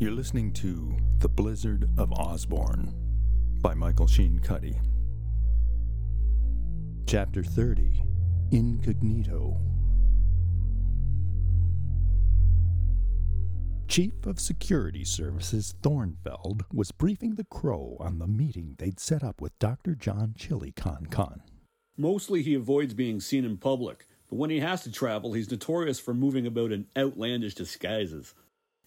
You're listening to The Blizzard of Osborne by Michael Sheen Cuddy. Chapter 30 Incognito. Chief of Security Services Thornfeld was briefing the Crow on the meeting they'd set up with Dr. John Chiliconcon. Mostly he avoids being seen in public, but when he has to travel, he's notorious for moving about in outlandish disguises.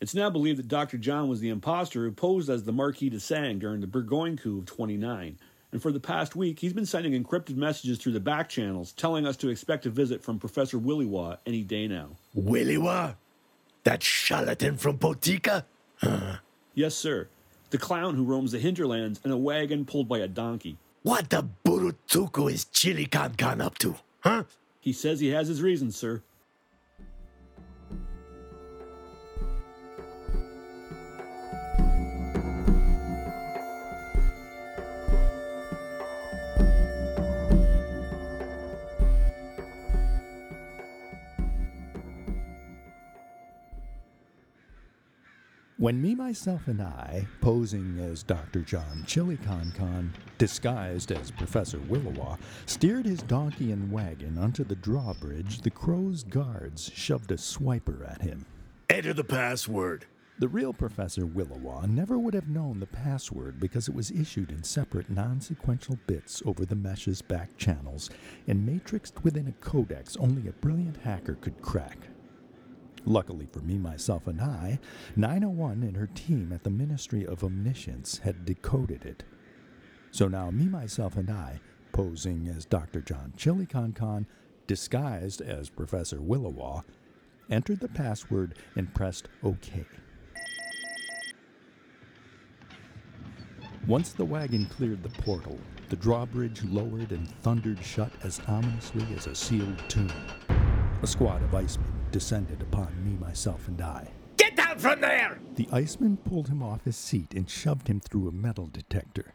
It's now believed that Dr. John was the impostor who posed as the Marquis de Sang during the Burgoyne coup of 29. And for the past week, he's been sending encrypted messages through the back channels telling us to expect a visit from Professor Willywa any day now. Willywa? That charlatan from Botica? Yes, sir. The clown who roams the hinterlands in a wagon pulled by a donkey. What the Burutuku is Chili Con Con up to? Huh? He says he has his reasons, sir. When me, myself, and I, posing as Dr. John Chiliconcon, disguised as Professor Willowa, steered his donkey and wagon onto the drawbridge, the crow's guards shoved a swiper at him. Enter the password. The real Professor Willowa never would have known the password because it was issued in separate non sequential bits over the mesh's back channels and matrixed within a codex only a brilliant hacker could crack. Luckily for me, myself, and I, 901 and her team at the Ministry of Omniscience had decoded it. So now me, myself, and I, posing as Dr. John Chiliconcon, disguised as Professor Willowa, entered the password and pressed OK. Once the wagon cleared the portal, the drawbridge lowered and thundered shut as ominously as a sealed tomb. A squad of icemen descended upon me, myself, and I. Get down from there! The iceman pulled him off his seat and shoved him through a metal detector.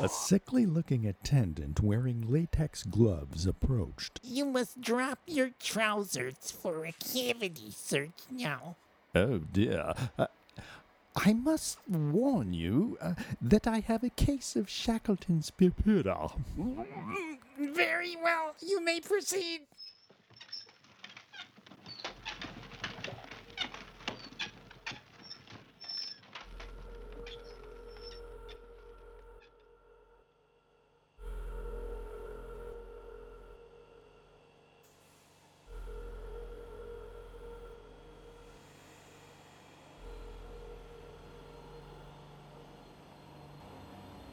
A sickly looking attendant wearing latex gloves approached. You must drop your trousers for a cavity search now. Oh dear. Uh, I must warn you uh, that I have a case of Shackleton's purpura. Very well, you may proceed.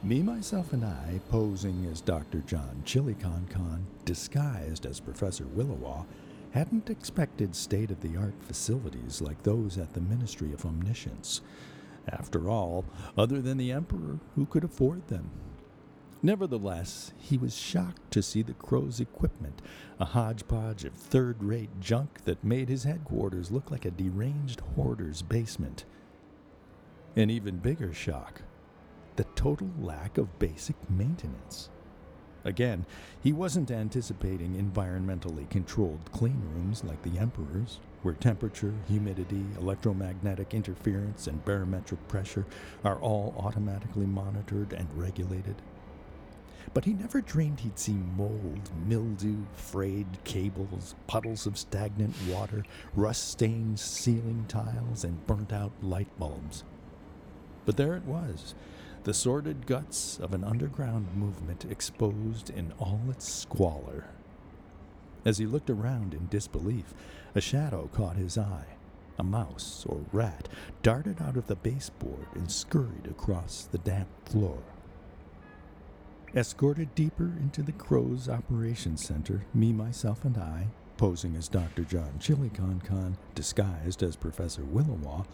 Me, myself, and I, posing as Dr. John Chiliconcon, disguised as Professor Willowa, hadn't expected state of the art facilities like those at the Ministry of Omniscience. After all, other than the Emperor, who could afford them? Nevertheless, he was shocked to see the Crow's equipment, a hodgepodge of third rate junk that made his headquarters look like a deranged hoarder's basement. An even bigger shock the total lack of basic maintenance. Again, he wasn't anticipating environmentally controlled clean rooms like the Emperor's, where temperature, humidity, electromagnetic interference, and barometric pressure are all automatically monitored and regulated. But he never dreamed he'd see mold, mildew, frayed cables, puddles of stagnant water, rust stained ceiling tiles, and burnt out light bulbs. But there it was the sordid guts of an underground movement exposed in all its squalor. As he looked around in disbelief, a shadow caught his eye. A mouse or rat darted out of the baseboard and scurried across the damp floor. Escorted deeper into the Crow's operations center, me, myself, and I, posing as Dr. John Chiliconcon, disguised as Professor Willowa,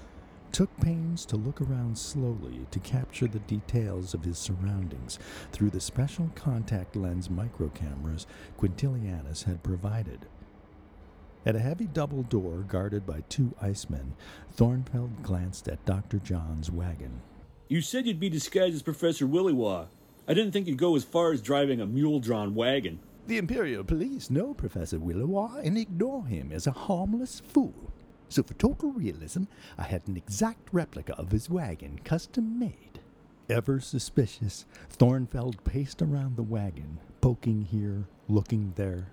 took pains to look around slowly to capture the details of his surroundings through the special contact lens microcameras Quintilianus had provided. At a heavy double door guarded by two icemen, Thornfeld glanced at Dr. John's wagon. You said you'd be disguised as Professor Willywa. I didn't think you'd go as far as driving a mule drawn wagon. The Imperial Police know Professor Willowa and ignore him as a harmless fool. So, for total realism, I had an exact replica of his wagon custom made. Ever suspicious, Thornfeld paced around the wagon, poking here, looking there.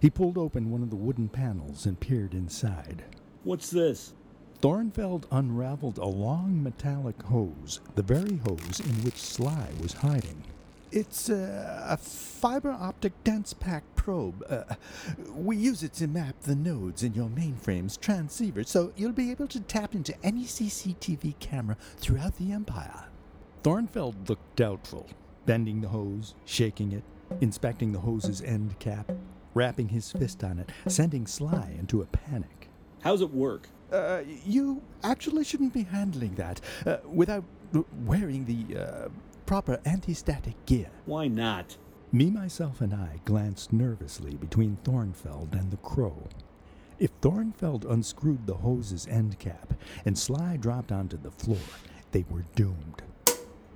He pulled open one of the wooden panels and peered inside. What's this? Thornfeld unraveled a long metallic hose, the very hose in which Sly was hiding. It's uh, a fiber optic dense pack probe. Uh, we use it to map the nodes in your mainframe's transceiver, so you'll be able to tap into any CCTV camera throughout the Empire. Thornfeld looked doubtful, bending the hose, shaking it, inspecting the hose's end cap, rapping his fist on it, sending Sly into a panic. How's it work? Uh, you actually shouldn't be handling that uh, without wearing the uh, proper anti static gear. Why not? Me, myself, and I glanced nervously between Thornfeld and the crow. If Thornfeld unscrewed the hose's end cap and Sly dropped onto the floor, they were doomed.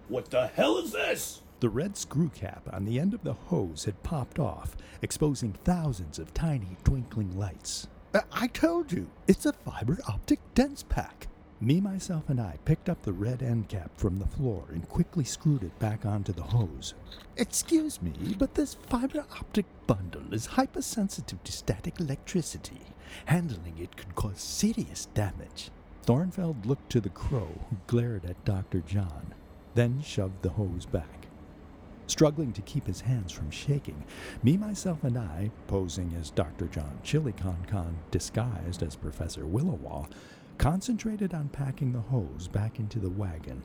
What the hell is this? The red screw cap on the end of the hose had popped off, exposing thousands of tiny twinkling lights. Uh, I told you, it's a fiber optic dense pack. Me, myself, and I picked up the red end cap from the floor and quickly screwed it back onto the hose. Excuse me, but this fiber optic bundle is hypersensitive to static electricity. Handling it could cause serious damage. Thornfeld looked to the crow, who glared at Dr. John, then shoved the hose back. Struggling to keep his hands from shaking, me, myself, and I, posing as Dr. John Chiliconcon disguised as Professor Willowaw, concentrated on packing the hose back into the wagon.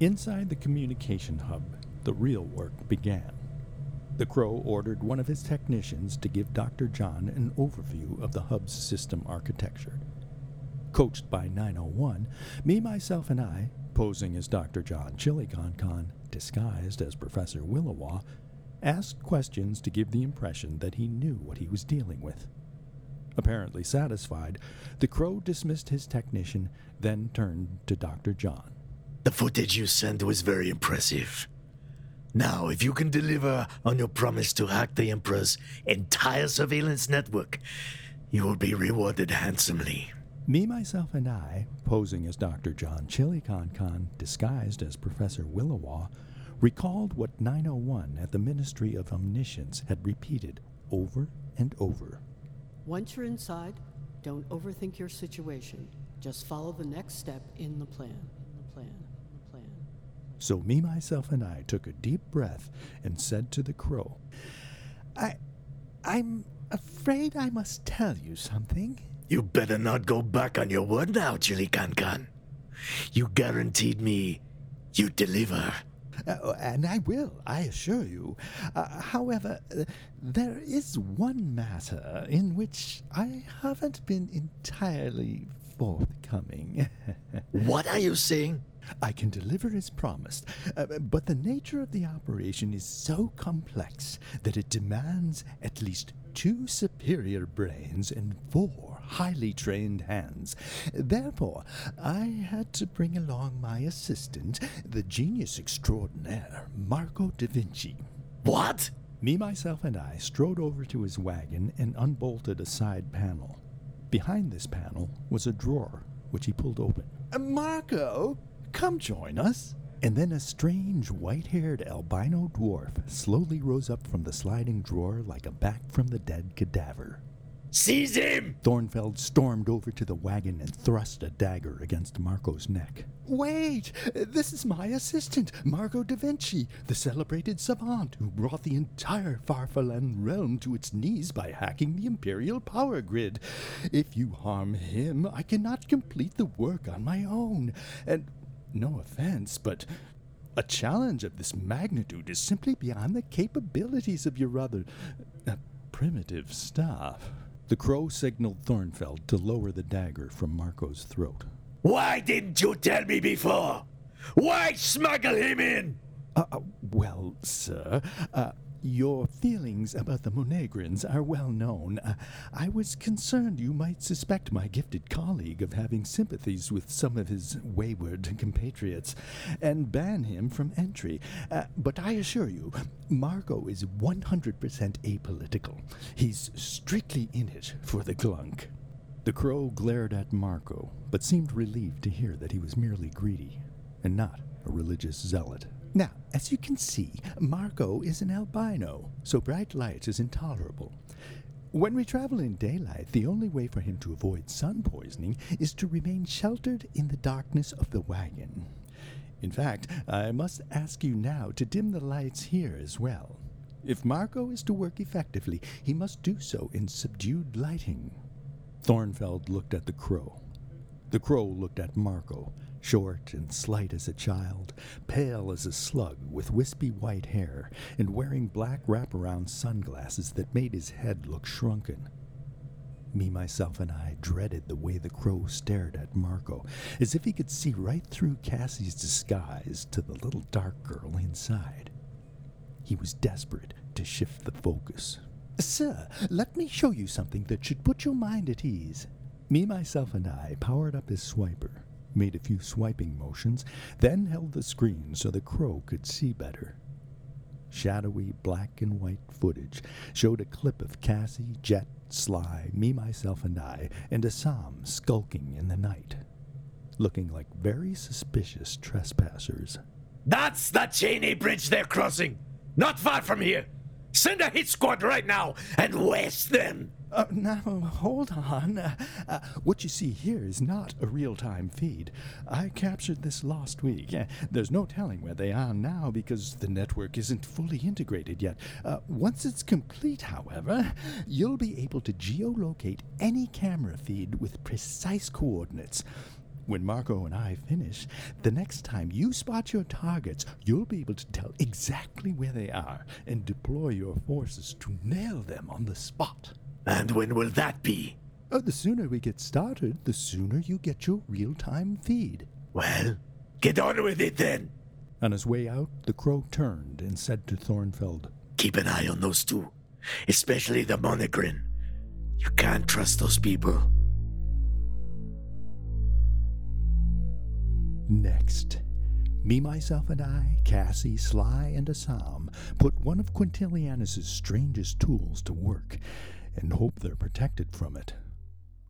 Inside the communication hub, the real work began. The Crow ordered one of his technicians to give Dr. John an overview of the hub's system architecture. Coached by 901, me, myself, and I, posing as Dr. John Chiliconcon, disguised as Professor Willowaw, asked questions to give the impression that he knew what he was dealing with. Apparently satisfied, the Crow dismissed his technician, then turned to Dr. John. The footage you sent was very impressive. Now, if you can deliver on your promise to hack the Emperor's entire surveillance network, you will be rewarded handsomely. Me, myself, and I, posing as Dr. John Chiliconcon, disguised as Professor Willowaw, recalled what 901 at the Ministry of Omniscience had repeated over and over. Once you're inside, don't overthink your situation. Just follow the next step in the plan. In the plan. In the plan. So me, myself, and I took a deep breath and said to the crow, I. I'm afraid I must tell you something. You better not go back on your word now, Chili Can Can. You guaranteed me you'd deliver. Uh, and I will, I assure you. Uh, however, uh, there is one matter in which I haven't been entirely forthcoming. What are you saying? I can deliver as promised, uh, but the nature of the operation is so complex that it demands at least two superior brains and four highly trained hands. Therefore, I had to bring along my assistant, the genius extraordinaire, Marco da Vinci. What? Me, myself, and I strode over to his wagon and unbolted a side panel. Behind this panel was a drawer, which he pulled open. "Uh, Marco, come join us. And then a strange white haired albino dwarf slowly rose up from the sliding drawer like a back from the dead cadaver. Seize him! Thornfeld stormed over to the wagon and thrust a dagger against Marco's neck. Wait! This is my assistant, Marco da Vinci, the celebrated savant who brought the entire Farfallen realm to its knees by hacking the Imperial power grid. If you harm him, I cannot complete the work on my own. And no offense, but a challenge of this magnitude is simply beyond the capabilities of your rather uh, primitive staff. The crow signaled Thornfeld to lower the dagger from Marco's throat. Why didn't you tell me before? Why smuggle him in? Uh, uh, well, sir, uh, your feelings about the Monegrins are well known. Uh, I was concerned you might suspect my gifted colleague of having sympathies with some of his wayward compatriots and ban him from entry. Uh, but I assure you, Marco is 100% apolitical. He's strictly in it for the glunk. The crow glared at Marco, but seemed relieved to hear that he was merely greedy and not a religious zealot. Now, as you can see, Marco is an albino, so bright light is intolerable. When we travel in daylight, the only way for him to avoid sun poisoning is to remain sheltered in the darkness of the wagon. In fact, I must ask you now to dim the lights here as well. If Marco is to work effectively, he must do so in subdued lighting. Thornfeld looked at the crow. The crow looked at Marco, short and slight as a child, pale as a slug, with wispy white hair, and wearing black wraparound sunglasses that made his head look shrunken. Me, myself, and I dreaded the way the crow stared at Marco, as if he could see right through Cassie's disguise to the little dark girl inside. He was desperate to shift the focus. Sir, let me show you something that should put your mind at ease. Me, myself, and I powered up his swiper made a few swiping motions, then held the screen so the crow could see better. Shadowy black and white footage showed a clip of Cassie, Jet, Sly, me, myself, and I, and Assam skulking in the night, looking like very suspicious trespassers. That's the Cheney Bridge they're crossing. Not far from here. Send a hit squad right now and west them. Uh, now, hold on. Uh, uh, what you see here is not a real time feed. I captured this last week. Uh, there's no telling where they are now because the network isn't fully integrated yet. Uh, once it's complete, however, you'll be able to geolocate any camera feed with precise coordinates. When Marco and I finish, the next time you spot your targets, you'll be able to tell exactly where they are and deploy your forces to nail them on the spot. And when will that be? Uh, the sooner we get started, the sooner you get your real time feed. Well, get on with it then. On his way out, the crow turned and said to Thornfeld, Keep an eye on those two, especially the Monegrin. You can't trust those people. Next, me, myself, and I, Cassie, Sly, and Assam, put one of Quintilianus's strangest tools to work and hope they're protected from it.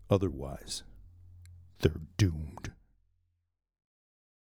Otherwise, they're doomed.